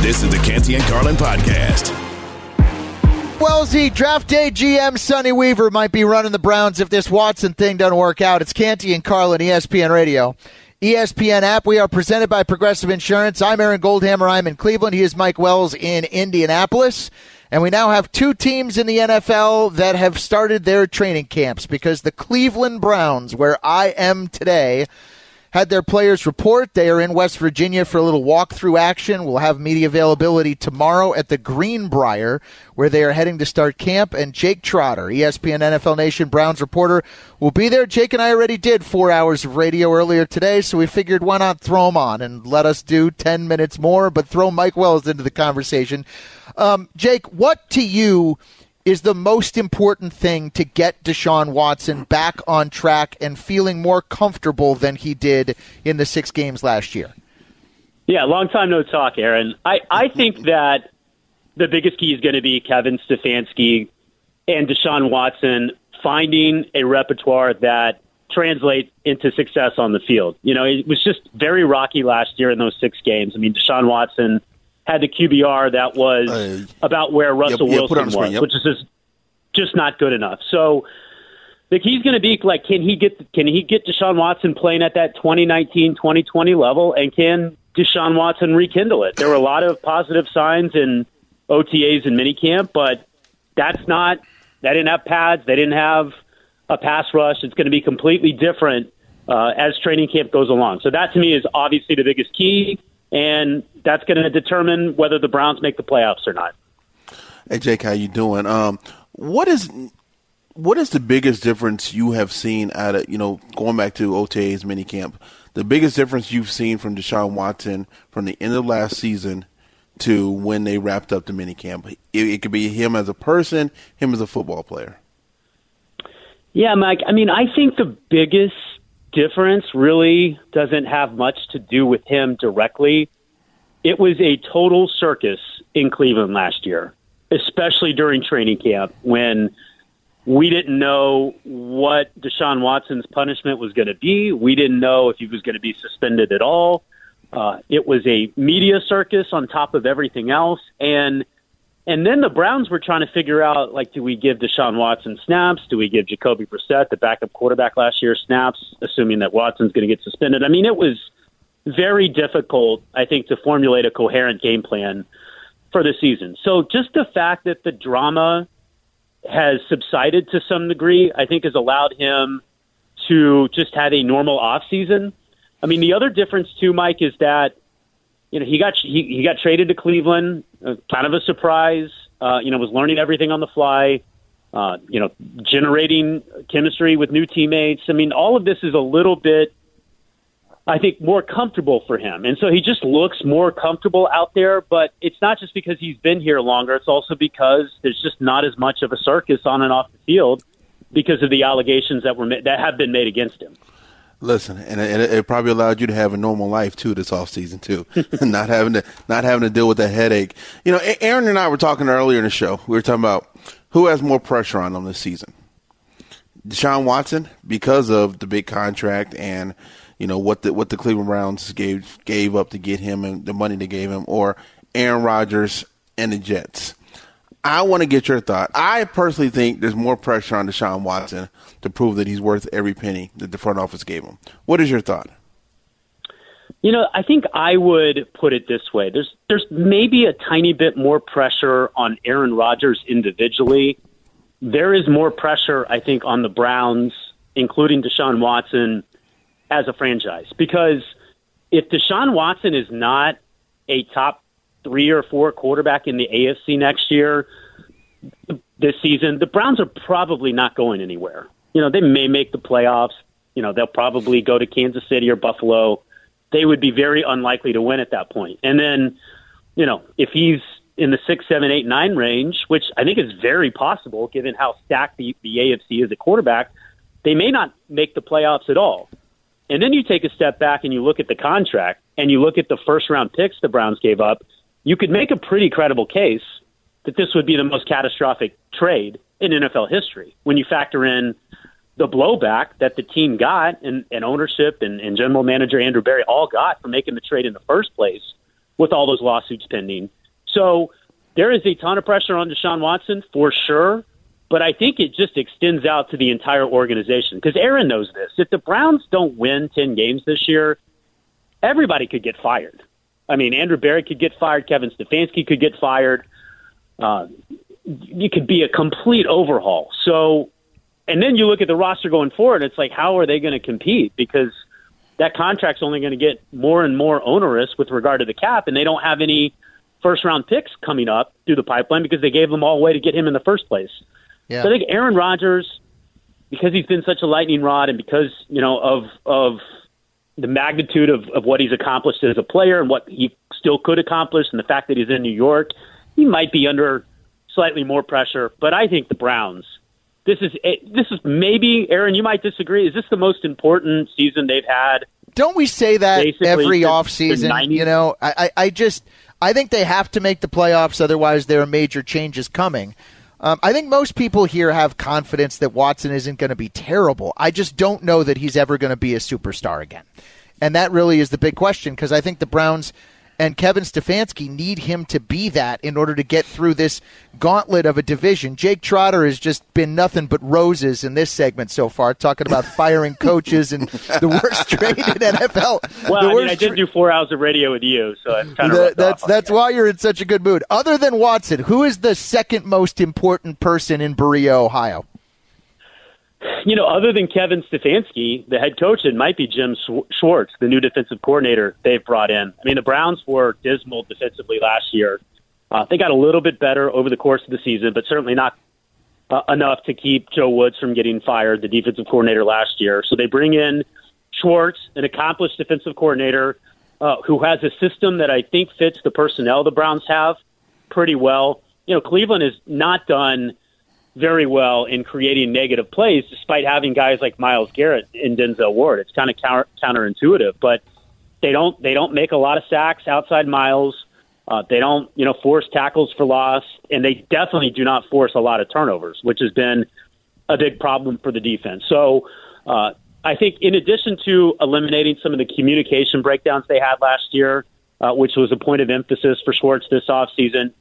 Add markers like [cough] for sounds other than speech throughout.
This is the Canty and Carlin podcast. Wellesley, draft day GM Sonny Weaver might be running the Browns if this Watson thing doesn't work out. It's Canty and Carlin, ESPN Radio. ESPN app. We are presented by Progressive Insurance. I'm Aaron Goldhammer. I'm in Cleveland. He is Mike Wells in Indianapolis. And we now have two teams in the NFL that have started their training camps because the Cleveland Browns, where I am today, had their players report. They are in West Virginia for a little walkthrough action. We'll have media availability tomorrow at the Greenbrier, where they are heading to start camp. And Jake Trotter, ESPN NFL Nation Browns reporter, will be there. Jake and I already did four hours of radio earlier today, so we figured why not throw him on and let us do 10 minutes more, but throw Mike Wells into the conversation. Um, Jake, what to you is the most important thing to get Deshaun Watson back on track and feeling more comfortable than he did in the six games last year? Yeah, long time no talk, Aaron. I, I think that the biggest key is going to be Kevin Stefanski and Deshaun Watson finding a repertoire that translates into success on the field. You know, it was just very rocky last year in those six games. I mean, Deshaun Watson – had the QBR that was uh, about where Russell yep, Wilson screen, was, yep. which is just, just not good enough. So the key's going to be like, can he get can he get Deshaun Watson playing at that 2019 2020 level, and can Deshaun Watson rekindle it? There were a lot of positive signs in OTAs and minicamp, but that's not. They didn't have pads. They didn't have a pass rush. It's going to be completely different uh, as training camp goes along. So that to me is obviously the biggest key and that's going to determine whether the Browns make the playoffs or not. Hey Jake, how you doing? Um, what is what is the biggest difference you have seen out of you know going back to OTA's minicamp? The biggest difference you've seen from Deshaun Watson from the end of last season to when they wrapped up the minicamp. It, it could be him as a person, him as a football player. Yeah, Mike. I mean, I think the biggest difference really doesn't have much to do with him directly. It was a total circus in Cleveland last year, especially during training camp when we didn't know what Deshaun Watson's punishment was going to be. We didn't know if he was going to be suspended at all. Uh, it was a media circus on top of everything else. And and then the Browns were trying to figure out, like, do we give Deshaun Watson snaps? Do we give Jacoby Brissett, the backup quarterback last year, snaps, assuming that Watson's going to get suspended? I mean, it was very difficult, I think, to formulate a coherent game plan for the season. So just the fact that the drama has subsided to some degree, I think, has allowed him to just have a normal off season. I mean, the other difference too, Mike, is that you know, he got he, he got traded to Cleveland, kind of a surprise. Uh, you know, was learning everything on the fly. Uh, you know, generating chemistry with new teammates. I mean, all of this is a little bit, I think, more comfortable for him, and so he just looks more comfortable out there. But it's not just because he's been here longer; it's also because there's just not as much of a circus on and off the field because of the allegations that were that have been made against him. Listen, and it, it, probably allowed you to have a normal life too this off season too, [laughs] not having to not having to deal with that headache. You know, Aaron and I were talking earlier in the show. We were talking about who has more pressure on them this season. Deshaun Watson because of the big contract and you know what the what the Cleveland Browns gave gave up to get him and the money they gave him, or Aaron Rodgers and the Jets. I want to get your thought. I personally think there's more pressure on Deshaun Watson to prove that he's worth every penny that the front office gave him. What is your thought? You know, I think I would put it this way. There's there's maybe a tiny bit more pressure on Aaron Rodgers individually. There is more pressure, I think, on the Browns, including Deshaun Watson, as a franchise. Because if Deshaun Watson is not a top three or four quarterback in the AFC next year, this season, the Browns are probably not going anywhere. You know, they may make the playoffs. You know, they'll probably go to Kansas City or Buffalo. They would be very unlikely to win at that point. And then you know, if he's in the six, seven, eight, nine range, which I think is very possible given how stacked the, the AFC is at quarterback, they may not make the playoffs at all. And then you take a step back and you look at the contract and you look at the first round picks the Browns gave up. You could make a pretty credible case that this would be the most catastrophic trade in NFL history when you factor in the blowback that the team got and, and ownership and, and general manager Andrew Berry all got for making the trade in the first place with all those lawsuits pending. So there is a ton of pressure on Deshaun Watson for sure, but I think it just extends out to the entire organization because Aaron knows this. If the Browns don't win 10 games this year, everybody could get fired. I mean, Andrew Berry could get fired, Kevin Stefanski could get fired. Uh, it could be a complete overhaul. So and then you look at the roster going forward, it's like, how are they going to compete? Because that contract's only going to get more and more onerous with regard to the cap, and they don't have any first round picks coming up through the pipeline because they gave them all away to get him in the first place. Yeah. So I think Aaron Rodgers, because he's been such a lightning rod, and because you know of of the magnitude of, of what he's accomplished as a player and what he still could accomplish, and the fact that he's in New York, he might be under slightly more pressure. But I think the Browns this is this is maybe Aaron. You might disagree. Is this the most important season they've had? Don't we say that every off season? You know, I, I just I think they have to make the playoffs, otherwise there are major changes coming. Um, I think most people here have confidence that Watson isn't going to be terrible. I just don't know that he's ever going to be a superstar again. And that really is the big question because I think the Browns and Kevin Stefanski need him to be that in order to get through this gauntlet of a division. Jake Trotter has just been nothing but roses in this segment so far, talking about [laughs] firing coaches and the worst trade in NFL. Well, I, mean, I did do four hours of radio with you, so it's kind of that's that's why you're in such a good mood. Other than Watson, who is the second most important person in Berea, Ohio? You know, other than Kevin Stefanski, the head coach, it might be Jim Schwartz, the new defensive coordinator they've brought in. I mean, the Browns were dismal defensively last year. Uh, they got a little bit better over the course of the season, but certainly not uh, enough to keep Joe Woods from getting fired, the defensive coordinator last year. So they bring in Schwartz, an accomplished defensive coordinator uh, who has a system that I think fits the personnel the Browns have pretty well. You know, Cleveland has not done – very well in creating negative plays, despite having guys like Myles Garrett and Denzel Ward. It's kind of counter, counterintuitive, but they don't they don't make a lot of sacks outside Myles. Uh, they don't you know force tackles for loss, and they definitely do not force a lot of turnovers, which has been a big problem for the defense. So. Uh, I think in addition to eliminating some of the communication breakdowns they had last year, uh, which was a point of emphasis for Schwartz this offseason,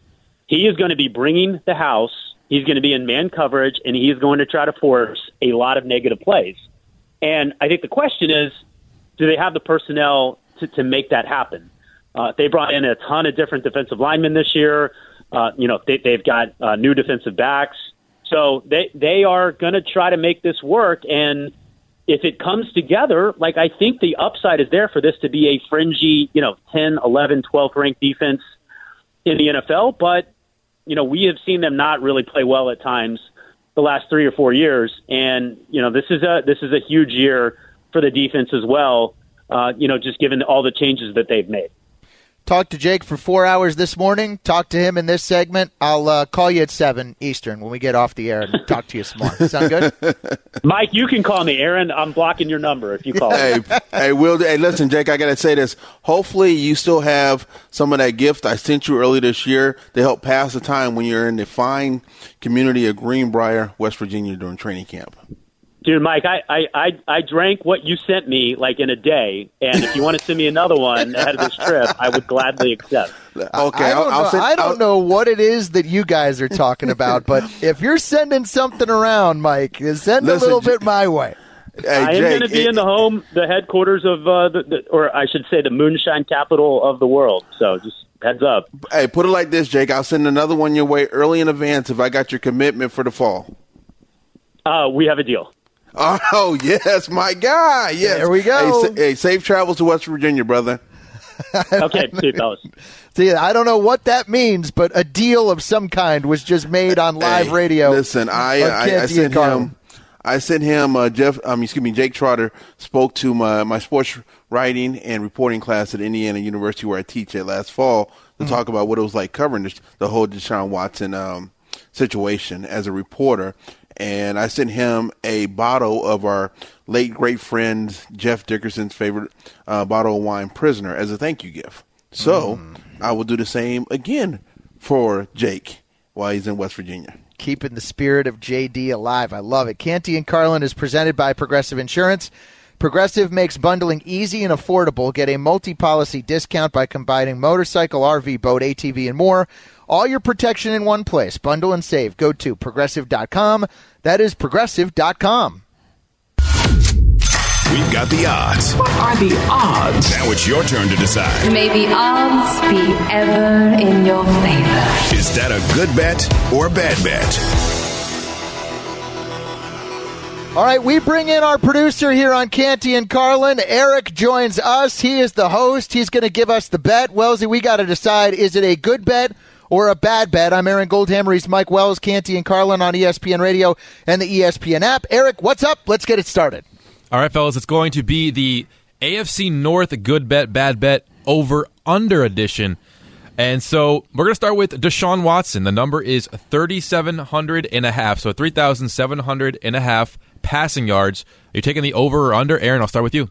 he is going to be bringing the house He's going to be in man coverage, and he's going to try to force a lot of negative plays. And I think the question is, do they have the personnel to, to make that happen? Uh, they brought in a ton of different defensive linemen this year. Uh, you know, they, they've got uh, new defensive backs. So they they are going to try to make this work. And if it comes together, like I think the upside is there for this to be a fringy, you know, 10, 11, 12th ranked defense in the NFL. But you know, we have seen them not really play well at times the last three or four years, and you know, this is a this is a huge year for the defense as well. Uh, you know, just given all the changes that they've made. Talked to Jake for four hours this morning. Talked to him in this segment. I'll uh, call you at seven Eastern when we get off the air and talk to you some more. Sound good? [laughs] Mike, you can call me. Aaron, I'm blocking your number if you call. Hey, hey, Will. Hey, listen, Jake. I gotta say this. Hopefully, you still have some of that gift I sent you early this year to help pass the time when you're in the fine community of Greenbrier, West Virginia, during training camp. Dude, Mike, I, I, I, I drank what you sent me like in a day, and if you want to send me another one ahead of this trip, I would gladly accept. [laughs] Okay, I don't, I'll, know, send, I don't know what it is that you guys are talking about, but [laughs] if you're sending something around, Mike, send listen, a little bit my way. Hey, I am going to be it, in the home, the headquarters of uh, the, the, or I should say, the moonshine capital of the world. So just heads up. Hey, put it like this, Jake. I'll send another one your way early in advance if I got your commitment for the fall. Uh, we have a deal. [laughs] Oh yes, my guy. Yes, there we go. Hey, hey safe travels to West Virginia, brother. [laughs] okay, see fellas. See, I don't know what that means, but a deal of some kind was just made on live hey, radio. Listen, I I, I sent him. I sent him. Uh, Jeff, um, excuse me, Jake Trotter spoke to my my sports writing and reporting class at Indiana University, where I teach at last fall to mm-hmm. talk about what it was like covering the, the whole Deshaun Watson um, situation as a reporter. And I sent him a bottle of our late great friend Jeff Dickerson's favorite uh, bottle of wine, Prisoner, as a thank you gift. So mm. I will do the same again for Jake while he's in West Virginia. Keeping the spirit of JD alive. I love it. Canty and Carlin is presented by Progressive Insurance. Progressive makes bundling easy and affordable. Get a multi policy discount by combining motorcycle, RV, boat, ATV, and more. All your protection in one place. Bundle and save. Go to progressive.com. That is progressive.com. We've got the odds. What are the odds? Now it's your turn to decide. May the odds be ever in your favor. Is that a good bet or a bad bet? All right, we bring in our producer here on Canty and Carlin. Eric joins us. He is the host. He's going to give us the bet. Wellesley, we got to decide is it a good bet or a bad bet? I'm Aaron Goldhammer. Mike Wells, Canty and Carlin on ESPN Radio and the ESPN app. Eric, what's up? Let's get it started. All right, fellas, it's going to be the AFC North good bet, bad bet over under edition. And so we're going to start with Deshaun Watson. The number is 3,700 and a half. So 3,700 and a half passing yards. Are you taking the over or under? Aaron, I'll start with you.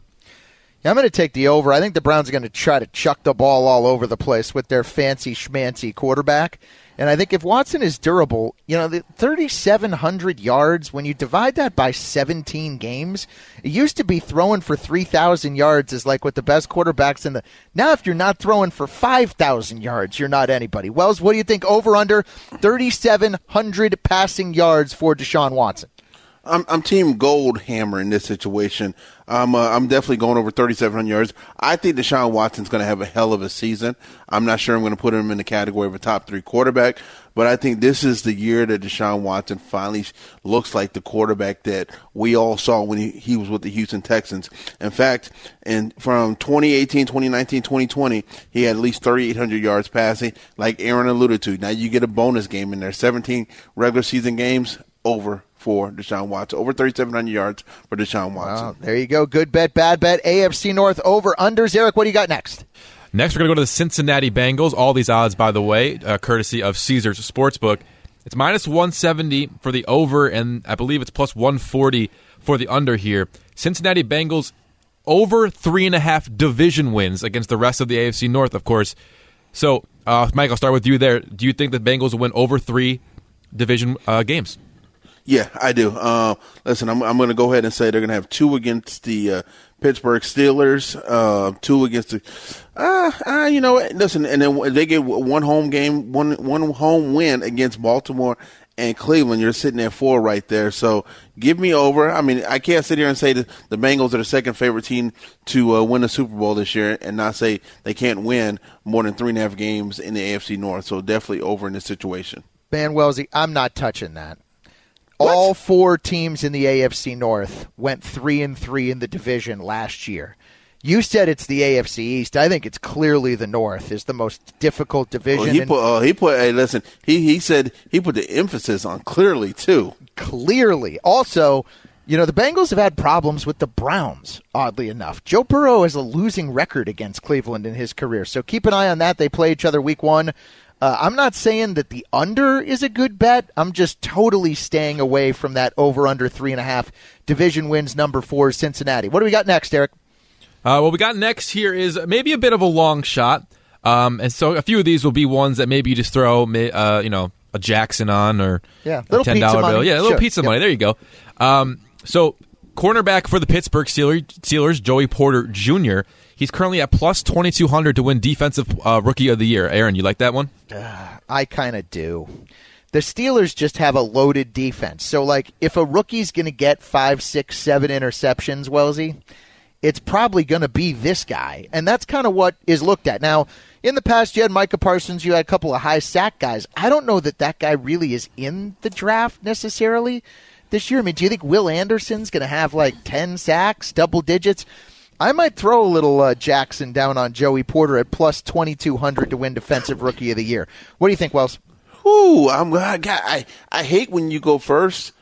Yeah, I'm going to take the over. I think the Browns are going to try to chuck the ball all over the place with their fancy schmancy quarterback. And I think if Watson is durable, you know, the 3,700 yards, when you divide that by 17 games, it used to be throwing for 3,000 yards is like with the best quarterbacks in the. Now, if you're not throwing for 5,000 yards, you're not anybody. Wells, what do you think over under 3,700 passing yards for Deshaun Watson? I'm, I'm Team Goldhammer in this situation. I'm uh, I'm definitely going over 3,700 yards. I think Deshaun Watson's going to have a hell of a season. I'm not sure I'm going to put him in the category of a top three quarterback, but I think this is the year that Deshaun Watson finally looks like the quarterback that we all saw when he, he was with the Houston Texans. In fact, in from 2018, 2019, 2020, he had at least 3,800 yards passing, like Aaron alluded to. Now you get a bonus game in there, 17 regular season games over for Deshaun Watson. Over 3,700 yards for Deshaun Watson. Wow, there you go. Good bet, bad bet. AFC North over unders. Eric, what do you got next? Next, we're going to go to the Cincinnati Bengals. All these odds, by the way, uh, courtesy of Caesars Sportsbook. It's minus 170 for the over, and I believe it's plus 140 for the under here. Cincinnati Bengals over three and a half division wins against the rest of the AFC North, of course. So, uh, Mike, I'll start with you there. Do you think the Bengals will win over three division uh, games? Yeah, I do. Uh, listen, I'm, I'm going to go ahead and say they're going to have two against the uh, Pittsburgh Steelers, uh, two against the. Uh, uh, you know, listen, and then they get one home game, one one home win against Baltimore and Cleveland. You're sitting at four right there. So give me over. I mean, I can't sit here and say the Bengals are the second favorite team to uh, win the Super Bowl this year, and not say they can't win more than three and a half games in the AFC North. So definitely over in this situation. Man, Wellesley, I'm not touching that. What? All four teams in the AFC North went three and three in the division last year. You said it's the AFC East. I think it's clearly the North is the most difficult division. Well, he put. Uh, he put. Hey, listen. He he said he put the emphasis on clearly too. Clearly. Also, you know the Bengals have had problems with the Browns. Oddly enough, Joe Burrow has a losing record against Cleveland in his career. So keep an eye on that. They play each other week one. Uh, I'm not saying that the under is a good bet. I'm just totally staying away from that over under three and a half. Division wins number four, Cincinnati. What do we got next, Eric? Uh, what we got next here is maybe a bit of a long shot. Um, and so a few of these will be ones that maybe you just throw, uh, you know, a Jackson on or yeah, little ten dollar bill. Yeah, a little sure. pizza yep. money. There you go. Um, so cornerback for the Pittsburgh Steelers, Joey Porter Jr. He's currently at plus 2,200 to win Defensive uh, Rookie of the Year. Aaron, you like that one? Uh, I kind of do. The Steelers just have a loaded defense. So, like, if a rookie's going to get five, six, seven interceptions, Wellesley, it's probably going to be this guy. And that's kind of what is looked at. Now, in the past, you had Micah Parsons, you had a couple of high sack guys. I don't know that that guy really is in the draft necessarily this year. I mean, do you think Will Anderson's going to have like 10 sacks, double digits? I might throw a little uh, Jackson down on Joey Porter at plus 2,200 to win Defensive Rookie of the Year. What do you think, Wells? Ooh, I'm, I, I, I hate when you go first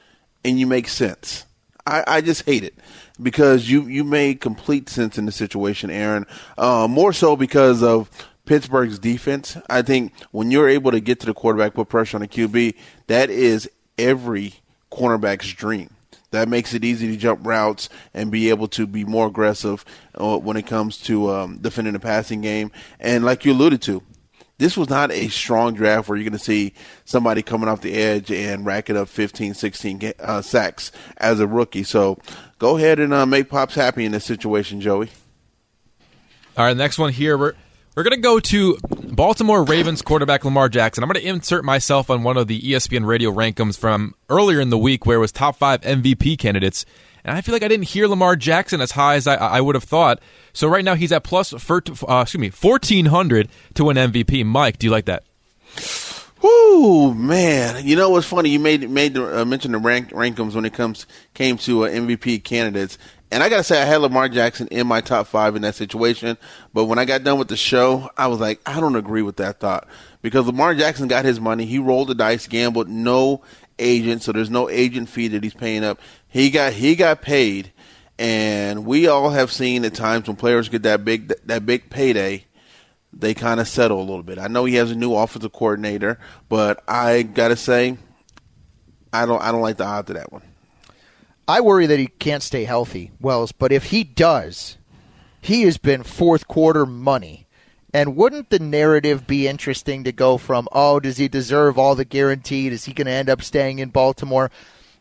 and you make sense. I, I just hate it because you, you made complete sense in the situation, Aaron. Uh, more so because of Pittsburgh's defense. I think when you're able to get to the quarterback, put pressure on the QB, that is every cornerback's dream. That makes it easy to jump routes and be able to be more aggressive uh, when it comes to um, defending the passing game. And like you alluded to, this was not a strong draft where you're going to see somebody coming off the edge and racking up 15, 16 uh, sacks as a rookie. So go ahead and uh, make Pops happy in this situation, Joey. All right, next one here. We're going to go to Baltimore Ravens quarterback Lamar Jackson. I'm going to insert myself on one of the ESPN radio rankings from earlier in the week where it was top five MVP candidates. And I feel like I didn't hear Lamar Jackson as high as I, I would have thought. So right now he's at plus, for, uh, excuse me, 1,400 to win MVP. Mike, do you like that? Whoo, man! You know what's funny? You made made the, uh, mention the rank, rankings when it comes came to uh, MVP candidates, and I gotta say, I had Lamar Jackson in my top five in that situation. But when I got done with the show, I was like, I don't agree with that thought because Lamar Jackson got his money. He rolled the dice, gambled, no agent, so there's no agent fee that he's paying up. He got he got paid, and we all have seen at times when players get that big that big payday, they kind of settle a little bit. I know he has a new offensive coordinator, but I gotta say, I don't I don't like the odds of that one. I worry that he can't stay healthy, Wells, but if he does, he has been fourth quarter money. And wouldn't the narrative be interesting to go from, oh, does he deserve all the guaranteed? Is he going to end up staying in Baltimore?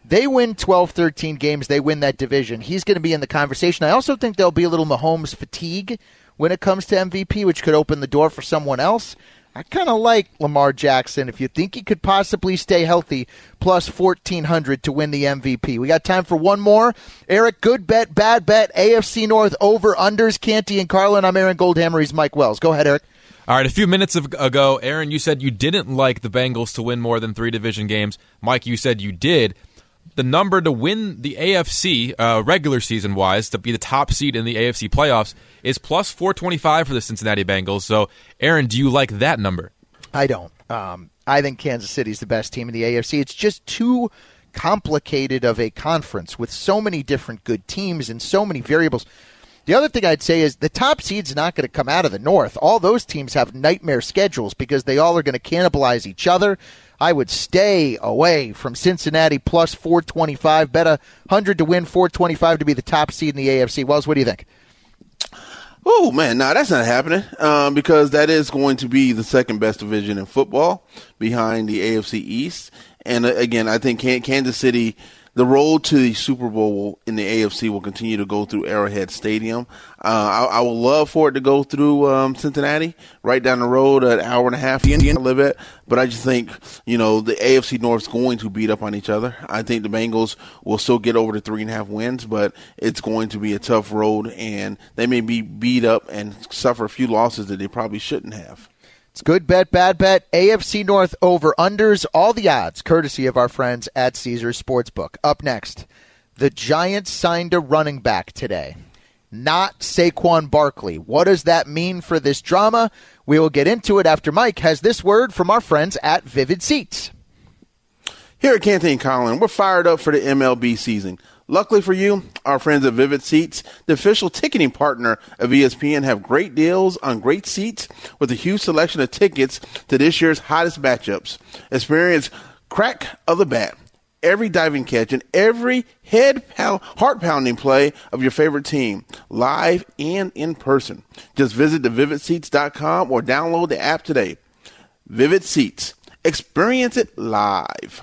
They win 12, 13 games. They win that division. He's going to be in the conversation. I also think there'll be a little Mahomes fatigue when it comes to MVP, which could open the door for someone else. I kind of like Lamar Jackson. If you think he could possibly stay healthy, plus 1400 to win the MVP. We got time for one more. Eric, good bet, bad bet, AFC North over unders, Canty and Carlin. I'm Aaron Goldhammer. He's Mike Wells. Go ahead, Eric. All right, a few minutes ago, Aaron, you said you didn't like the Bengals to win more than three division games. Mike, you said you did the number to win the AFC uh, regular season wise to be the top seed in the AFC playoffs is plus 425 for the Cincinnati Bengals. So, Aaron, do you like that number? I don't. Um, I think Kansas City's the best team in the AFC. It's just too complicated of a conference with so many different good teams and so many variables. The other thing I'd say is the top seed's not going to come out of the North. All those teams have nightmare schedules because they all are going to cannibalize each other. I would stay away from Cincinnati plus 425. Bet a 100 to win, 425 to be the top seed in the AFC. Wells, what do you think? Oh man, no, that's not happening um, because that is going to be the second best division in football behind the AFC East. And uh, again, I think Kansas City the road to the Super Bowl in the AFC will continue to go through Arrowhead Stadium. Uh, I, I, would love for it to go through um, Cincinnati, right down the road, an hour and a half. You live it, but I just think you know the AFC North is going to beat up on each other. I think the Bengals will still get over the three and a half wins, but it's going to be a tough road, and they may be beat up and suffer a few losses that they probably shouldn't have. It's good bet, bad bet. AFC North over unders, all the odds, courtesy of our friends at Caesars Sportsbook. Up next, the Giants signed a running back today, not Saquon Barkley. What does that mean for this drama? We will get into it after Mike has this word from our friends at Vivid Seats. Here at Canty and Carlin, we're fired up for the MLB season. Luckily for you, our friends at Vivid Seats, the official ticketing partner of ESPN, have great deals on great seats with a huge selection of tickets to this year's hottest matchups. Experience crack of the bat, every diving catch, and every head pound, heart pounding play of your favorite team, live and in person. Just visit thevividseats.com or download the app today. Vivid Seats. Experience it live.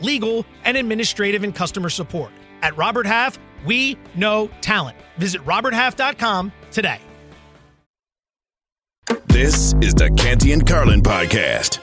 legal, and administrative and customer support. At Robert Half, we know talent. Visit RobertHalf.com today. This is the Canty and Carlin podcast.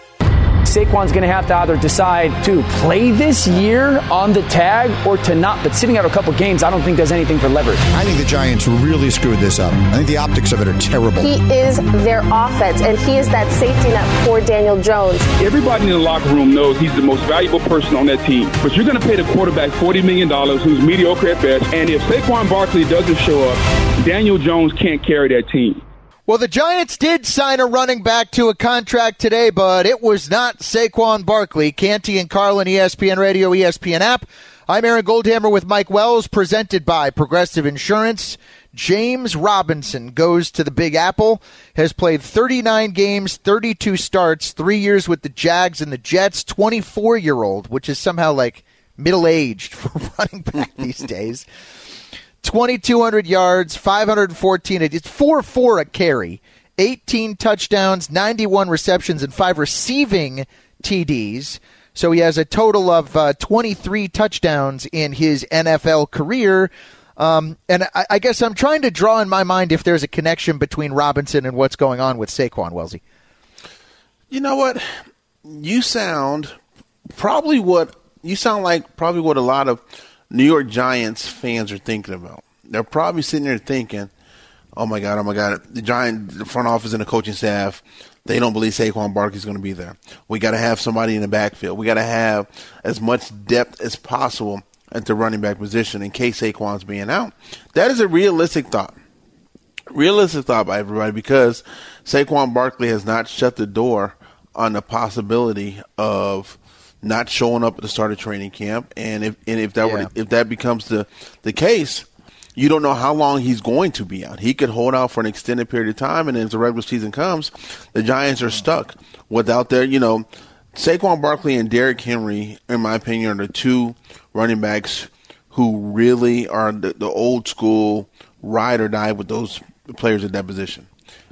Saquon's going to have to either decide to play this year on the tag or to not. But sitting out a couple games, I don't think does anything for leverage. I think the Giants really screwed this up. I think the optics of it are terrible. He is their offense, and he is that safety net for Daniel Jones. Everybody in the locker room knows he's the most valuable person on that team. But you're going to pay the quarterback $40 million, who's mediocre at best. And if Saquon Barkley doesn't show up, Daniel Jones can't carry that team. Well, the Giants did sign a running back to a contract today, but it was not Saquon Barkley. Canty and Carlin, ESPN Radio, ESPN app. I'm Aaron Goldhammer with Mike Wells, presented by Progressive Insurance. James Robinson goes to the Big Apple, has played 39 games, 32 starts, three years with the Jags and the Jets, 24 year old, which is somehow like middle aged [laughs] for running back these days. 2,200 yards, 514. It's 4 4 a carry, 18 touchdowns, 91 receptions, and five receiving TDs. So he has a total of uh, 23 touchdowns in his NFL career. Um, and I, I, guess I'm trying to draw in my mind if there's a connection between Robinson and what's going on with Saquon Wellesley. You know what? You sound probably what you sound like probably what a lot of New York Giants fans are thinking about. They're probably sitting there thinking, "Oh my god, oh my god, the Giant the front office and the coaching staff, they don't believe Saquon Barkley's going to be there. We got to have somebody in the backfield. We got to have as much depth as possible at the running back position in case Saquon's being out." That is a realistic thought. Realistic thought by everybody because Saquon Barkley has not shut the door on the possibility of not showing up at the start of training camp, and if and if that yeah. were if that becomes the the case, you don't know how long he's going to be out. He could hold out for an extended period of time, and as the regular season comes, the Giants are stuck without their you know Saquon Barkley and Derrick Henry, in my opinion, are the two running backs who really are the, the old school ride or die with those players at that position.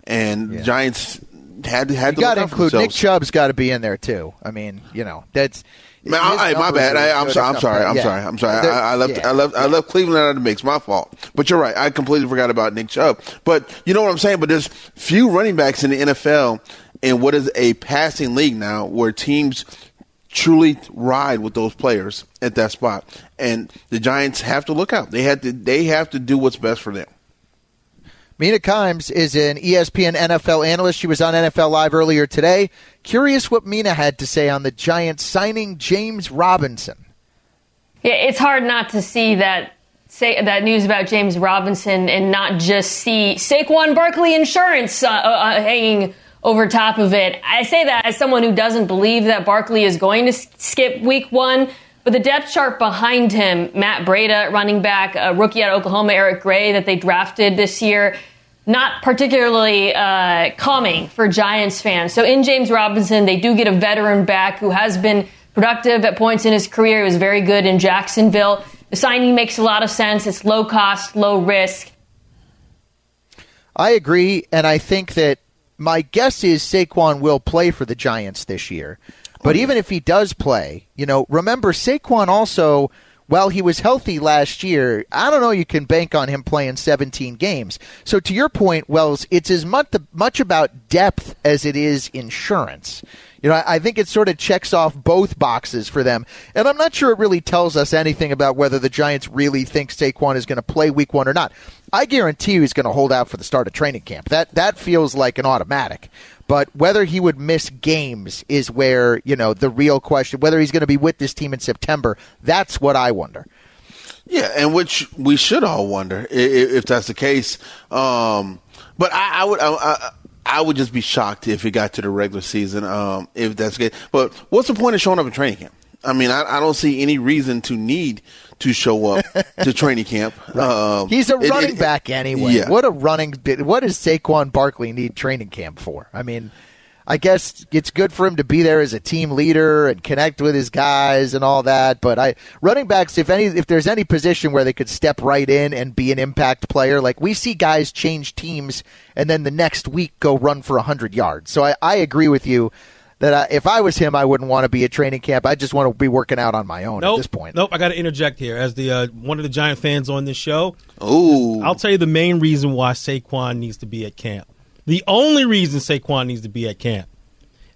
And yeah. Giants had to had you got to include Nick Chubb's got to be in there too. I mean, you know, that's. Man, I, my bad. I, am sorry. I'm sorry. I'm yeah. sorry. I'm sorry. I, I, left. Yeah. I left. I left Cleveland out of the mix. My fault. But you're right. I completely forgot about Nick Chubb. But you know what I'm saying. But there's few running backs in the NFL in what is a passing league now, where teams truly ride with those players at that spot, and the Giants have to look out. They had to. They have to do what's best for them. Mina Kimes is an ESPN NFL analyst. She was on NFL Live earlier today. Curious what Mina had to say on the Giants signing James Robinson. Yeah, it's hard not to see that say that news about James Robinson and not just see Saquon Barkley insurance uh, uh, hanging over top of it. I say that as someone who doesn't believe that Barkley is going to skip week one. But the depth chart behind him, Matt Breida, running back, a rookie out of Oklahoma, Eric Gray, that they drafted this year, not particularly uh, calming for Giants fans. So in James Robinson, they do get a veteran back who has been productive at points in his career. He was very good in Jacksonville. The signing makes a lot of sense. It's low cost, low risk. I agree, and I think that my guess is Saquon will play for the Giants this year. But even if he does play, you know, remember Saquon also while he was healthy last year, I don't know you can bank on him playing 17 games. So to your point, Wells, it's as much much about depth as it is insurance. You know, I think it sort of checks off both boxes for them. And I'm not sure it really tells us anything about whether the Giants really think Saquon is going to play week one or not. I guarantee you he's going to hold out for the start of training camp. That that feels like an automatic. But whether he would miss games is where, you know, the real question, whether he's going to be with this team in September, that's what I wonder. Yeah, and which we should all wonder if, if that's the case. Um, but I, I would, I, I would just be shocked if it got to the regular season, um, if that's good. But what's the point of showing up in training camp? I mean, I, I don't see any reason to need to show up to [laughs] training camp. right. um, He's a running it, it, back anyway. Yeah. What a running! What does Saquon Barkley need training camp for? I mean, I guess it's good for him to be there as a team leader and connect with his guys and all that. But I running backs, if any, if there's any position where they could step right in and be an impact player, like we see guys change teams and then the next week go run for hundred yards. So I, I agree with you that I, if I was him, I wouldn't want to be at training camp. I just want to be working out on my own nope, at this point. Nope, I got to interject here as the uh, one of the Giant fans on this show. Ooh, I'll tell you the main reason why Saquon needs to be at camp. The only reason Saquon needs to be at camp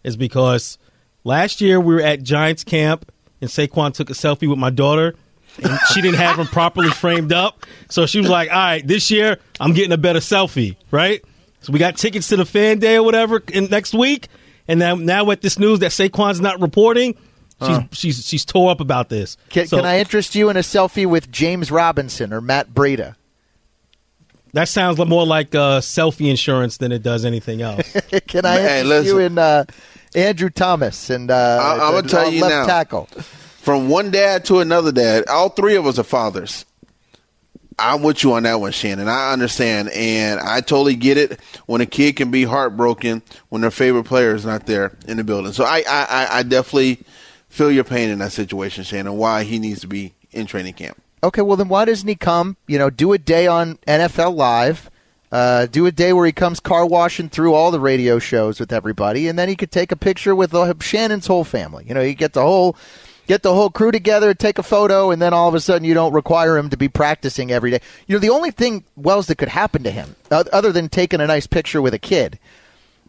is because last year we were at Giants camp and Saquon took a selfie with my daughter and she didn't have him properly framed up. So she was like, all right, this year I'm getting a better selfie, right? So we got tickets to the fan day or whatever in next week. And now, now with this news that Saquon's not reporting, she's uh. she's she's tore up about this. Can, so, can I interest you in a selfie with James Robinson or Matt Breida? That sounds more like uh, selfie insurance than it does anything else. [laughs] Can I hey, you in uh, Andrew Thomas and uh, I, am gonna tell you left now, tackle? From one dad to another dad, all three of us are fathers. I'm with you on that one, Shannon. I understand, and I totally get it when a kid can be heartbroken when their favorite player is not there in the building. So I, I, I definitely feel your pain in that situation, Shannon. Why he needs to be in training camp. Okay, well then why doesn't he come? You know, do a day on NFL Live. Uh, do a day where he comes car washing through all the radio shows with everybody, and then he could take a picture with uh, Shannon's whole family. You know, he get the whole get the whole crew together, take a photo, and then all of a sudden you don't require him to be practicing every day. You know, the only thing Wells that could happen to him, other than taking a nice picture with a kid,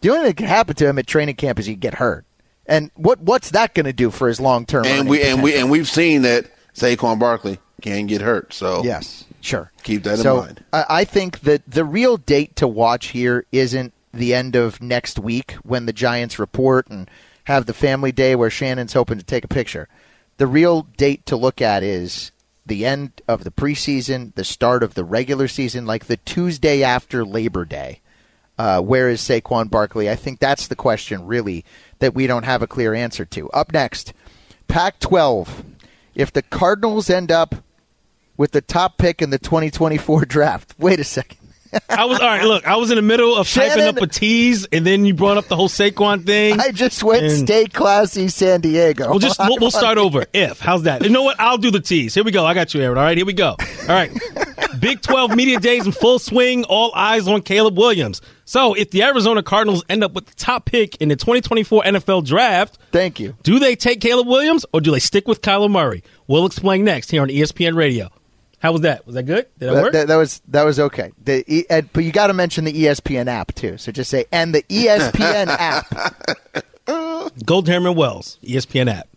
the only thing that could happen to him at training camp is he'd get hurt. And what what's that going to do for his long term? And we and we and we've seen that Saquon Barkley can get hurt. So yes, sure, keep that so in mind. I think that the real date to watch here isn't the end of next week when the Giants report and have the family day where Shannon's hoping to take a picture. The real date to look at is the end of the preseason, the start of the regular season, like the Tuesday after Labor Day. Uh, where is Saquon Barkley? I think that's the question, really, that we don't have a clear answer to. Up next, Pac 12. If the Cardinals end up with the top pick in the 2024 [laughs] draft. Wait a second. I was all right. Look, I was in the middle of Shannon, typing up a tease, and then you brought up the whole Saquon thing. I just went and, stay classy, San Diego. We'll just we'll, we'll start [laughs] over. If how's that? You know what? I'll do the tease. Here we go. I got you, Aaron. All right, here we go. All right. [laughs] Big 12 media days in full swing. All eyes on Caleb Williams. So, if the Arizona Cardinals end up with the top pick in the 2024 NFL Draft, thank you. Do they take Caleb Williams or do they stick with Kyler Murray? We'll explain next here on ESPN Radio. How was that? Was that good? Did that, that work? That, that, was that was okay. The, uh, but you got to mention the ESPN app too. So just say and the ESPN [laughs] app. Gold and Wells ESPN app.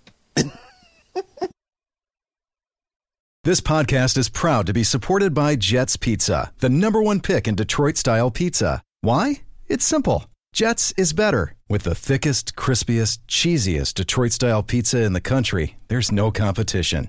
this podcast is proud to be supported by Jets Pizza, the number one pick in Detroit style pizza. Why? It's simple. Jets is better with the thickest, crispiest, cheesiest Detroit style pizza in the country. There's no competition.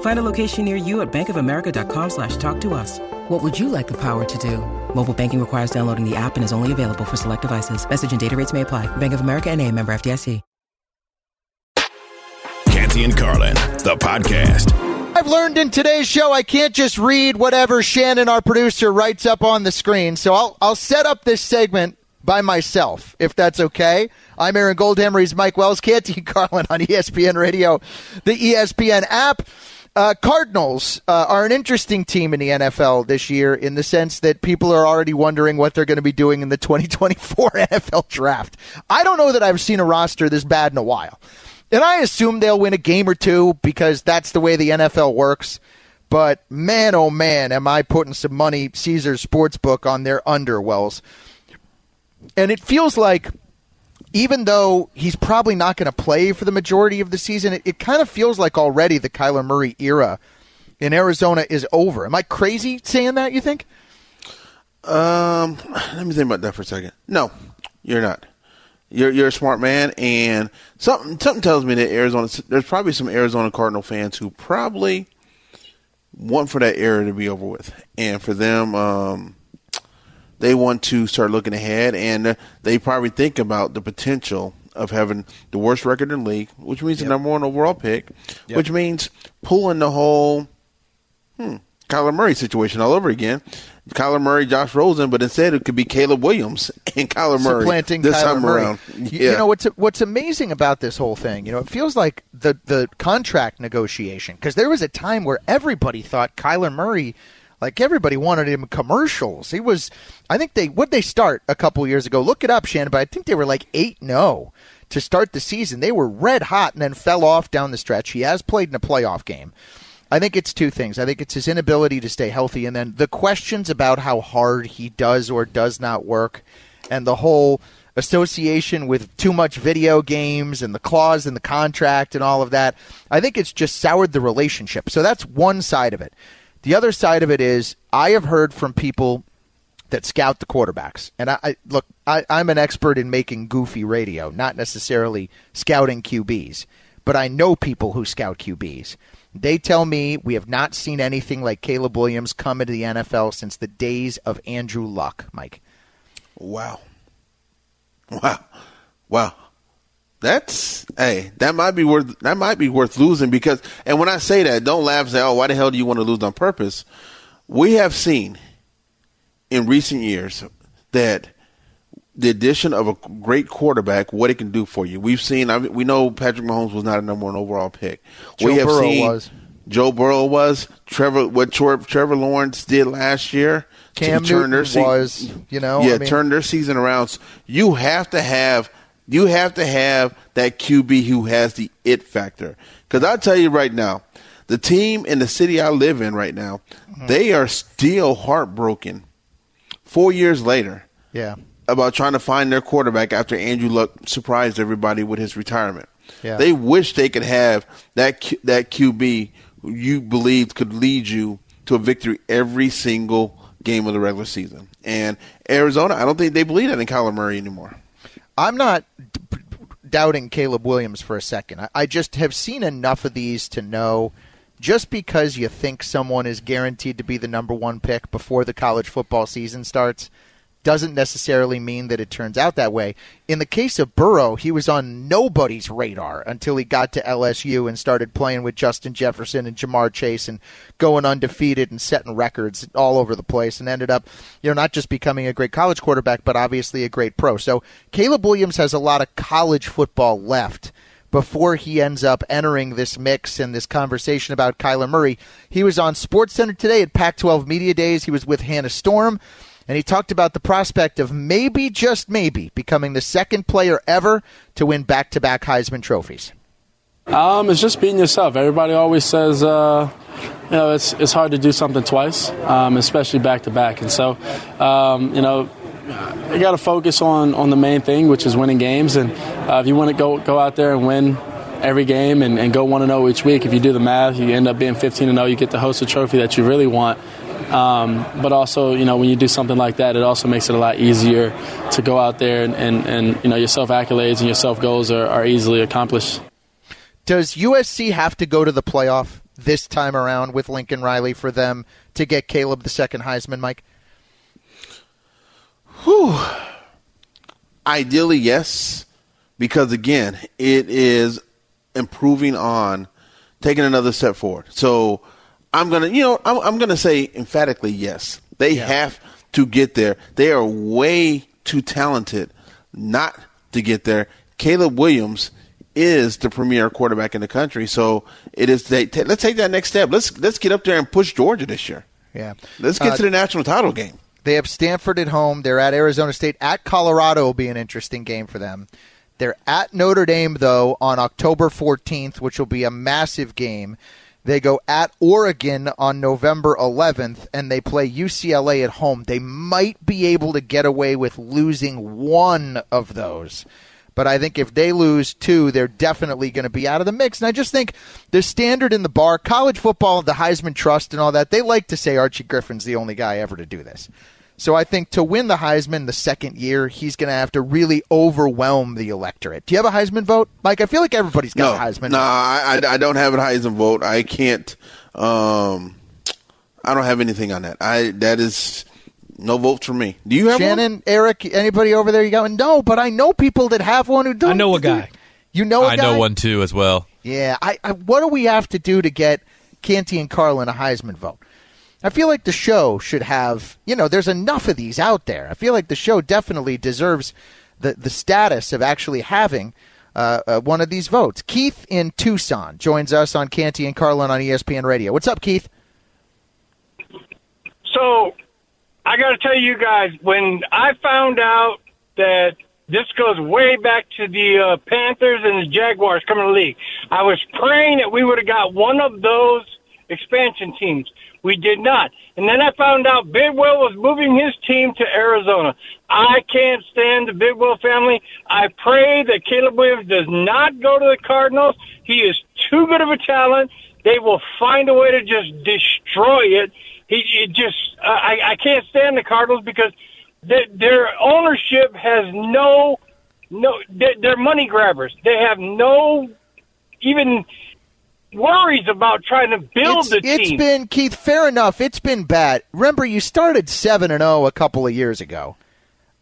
Find a location near you at bankofamerica.com slash talk to us. What would you like the power to do? Mobile banking requires downloading the app and is only available for select devices. Message and data rates may apply. Bank of America and a member FDIC. Canty and Carlin, the podcast. I've learned in today's show I can't just read whatever Shannon, our producer, writes up on the screen. So I'll, I'll set up this segment by myself, if that's okay. I'm Aaron Goldhammer. He's Mike Wells. Canty and Carlin on ESPN Radio, the ESPN app. Uh, Cardinals uh, are an interesting team in the NFL this year in the sense that people are already wondering what they're going to be doing in the [laughs] 2024 NFL draft. I don't know that I've seen a roster this bad in a while. And I assume they'll win a game or two because that's the way the NFL works. But man, oh man, am I putting some money, Caesars Sportsbook, on their underwells. And it feels like even though he's probably not going to play for the majority of the season, it, it kind of feels like already the Kyler Murray era in Arizona is over. Am I crazy saying that, you think? Um, let me think about that for a second. No, you're not. You're you're a smart man, and something something tells me that Arizona. There's probably some Arizona Cardinal fans who probably want for that era to be over with, and for them, um, they want to start looking ahead, and they probably think about the potential of having the worst record in the league, which means Yep. the number one overall pick, Yep. which means pulling the whole hmm, Kyler Murray situation all over again. Kyler Murray, Josh Rosen, but instead it could be Caleb Williams [laughs] and Kyler Murray supplanting this Kyler time Murray. around. You- Yeah. You know what's what's amazing about this whole thing? You know, it feels like the the contract negotiation because there was a time where everybody thought Kyler Murray, like everybody wanted him commercials. He was, I think they would they start a couple years ago. Look it up, Shannon, but I think they were like eight no oh to start the season. They were red hot and then fell off down the stretch. He has played in a playoff game. I think it's two things. I think it's his inability to stay healthy, and then the questions about how hard he does or does not work, and the whole association with too much video games and the clause in the contract and all of that. I think it's just soured the relationship. So that's one side of it. The other side of it is I have heard from people that scout the quarterbacks. And I, I look, I, I'm an expert in making goofy radio, not necessarily scouting QBs, but I know people who scout QBs. They tell me we have not seen anything like Caleb Williams come into the NFL since the days of Andrew Luck, Mike. Wow. Wow. Wow. That's hey, that might be worth that might be worth losing because and when I say that, don't laugh and say, Oh, why the hell do you want to lose on purpose? We have seen in recent years that the addition of a great quarterback, what it can do for you. We've seen. I mean, we know Patrick Mahomes was not a number one overall pick. Joe we have Burrow seen was. Joe Burrow was. Trevor, what Trevor, Trevor Lawrence did last year. to Cam turn their Newton was, you know, yeah, I mean- turn their season around. You have to have, you have to have that QB who has the it factor. Because I tell you right now, the team in the city I live in right now, Mm-hmm. they are still heartbroken. Four years later, Yeah. about trying to find their quarterback after Andrew Luck surprised everybody with his retirement. Yeah. They wish they could have that Q- that QB who you believed could lead you to a victory every single game of the regular season. And Arizona, I don't think they believe that in Kyler Murray anymore. I'm not d- doubting Caleb Williams for a second. I, I just have seen enough of these to know just because you think someone is guaranteed to be the number one pick before the college football season starts doesn't necessarily mean that it turns out that way. In the case of Burrow, he was on nobody's radar until he got to LSU and started playing with Justin Jefferson and Ja'Marr Chase and going undefeated and setting records all over the place and ended up, you know, not just becoming a great college quarterback, but obviously a great pro. So Caleb Williams has a lot of college football left before he ends up entering this mix and this conversation about Kyler Murray. He was on SportsCenter today at Pac 12 Media Days. He was with Hannah Storm, and he talked about the prospect of maybe, just maybe, becoming the second player ever to win back to back Heisman trophies. Um, it's just being yourself. Everybody always says, uh, you know, it's it's hard to do something twice, um, especially back to back. And so, um, you know, you got to focus on on the main thing, which is winning games. And uh, if you want to go go out there and win every game and, and go one and zero oh each week, if you do the math, you end up being 15 and zero. You get to host a trophy that you really want. Um, but also, you know, when you do something like that, it also makes it a lot easier to go out there and, and, and you know, your self accolades and your self goals are, are easily accomplished. Does USC have to go to the playoff this time around with Lincoln Riley for them to get Caleb the second Heisman, Mike? Whew. Ideally, yes, because again, it is improving on taking another step forward. So I'm gonna, you know, I'm, I'm gonna say emphatically yes. They yeah. have to get there. They are way too talented not to get there. Caleb Williams is the premier quarterback in the country. So it is. They, t- let's take that next step. Let's let's get up there and push Georgia this year. Yeah, let's get uh, to the national title game. They have Stanford at home. They're at Arizona State. At Colorado will be an interesting game for them. They're at Notre Dame though on October 14th, which will be a massive game. They go at Oregon on November 11th, and they play UCLA at home. They might be able to get away with losing one of those. But I think if they lose two, they're definitely going to be out of the mix. And I just think the standard in the bar, college football, the Heisman Trust, and all that, they like to say Archie Griffin's the only guy ever to do this. So I think to win the Heisman the second year, he's going to have to really overwhelm the electorate. Do you have a Heisman vote, Mike? I feel like everybody's got no, a Heisman. No, I, I, don't have a Heisman vote. I can't. Um, I don't have anything on that. I that is no vote for me. Do you have Shannon, one? Eric, anybody over there? You going? No, but I know people that have one who don't. I know a guy. You know, I guy? know one too as well. Yeah. I, I, What do we have to do to get Canty and Carlin a Heisman vote? I feel like the show should have. You know, there's enough of these out there. I feel like the show definitely deserves the the status of actually having. Uh, uh, one of these votes. Keith in Tucson joins us on Canty and Carlin on ESPN Radio. What's up, Keith? So I got to tell you guys, when I found out that this goes way back to the uh, Panthers and the Jaguars coming to the league, I was praying that we would have got one of those expansion teams. We did not. And then I found out Bidwell was moving his team to Arizona. I can't stand the Bidwell family. I pray that Caleb Williams does not go to the Cardinals. He is too good of a talent. They will find a way to just destroy it he it just uh, I I can't stand the Cardinals because they, their ownership has no no they're, they're money grabbers. They have no even worries about trying to build it's, the team. It's been Keith. Fair enough. It's been bad. Remember, you started seven and zero oh a couple of years ago,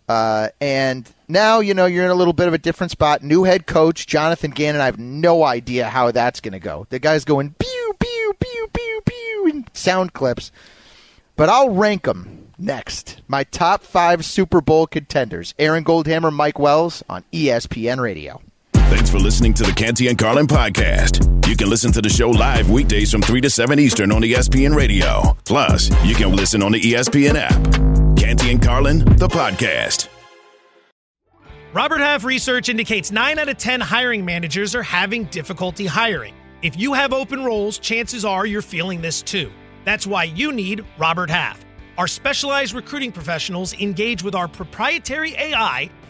uh, and now you know you're in a little bit of a different spot. New head coach Jonathan Gannon. I have no idea how that's going to go. The guy's going pew pew pew pew pew in sound clips. But I'll rank them next. My top five Super Bowl contenders Aaron Goldhammer, Mike Wells on ESPN Radio. Thanks for listening to the Canty and Carlin podcast. You can listen to the show live weekdays from 3 to 7 Eastern on ESPN Radio. Plus, you can listen on the ESPN app. Canty and Carlin, the podcast. Robert Half research indicates 9 out of 10 hiring managers are having difficulty hiring. If you have open roles, chances are you're feeling this too. That's why you need Robert Half. Our specialized recruiting professionals engage with our proprietary AI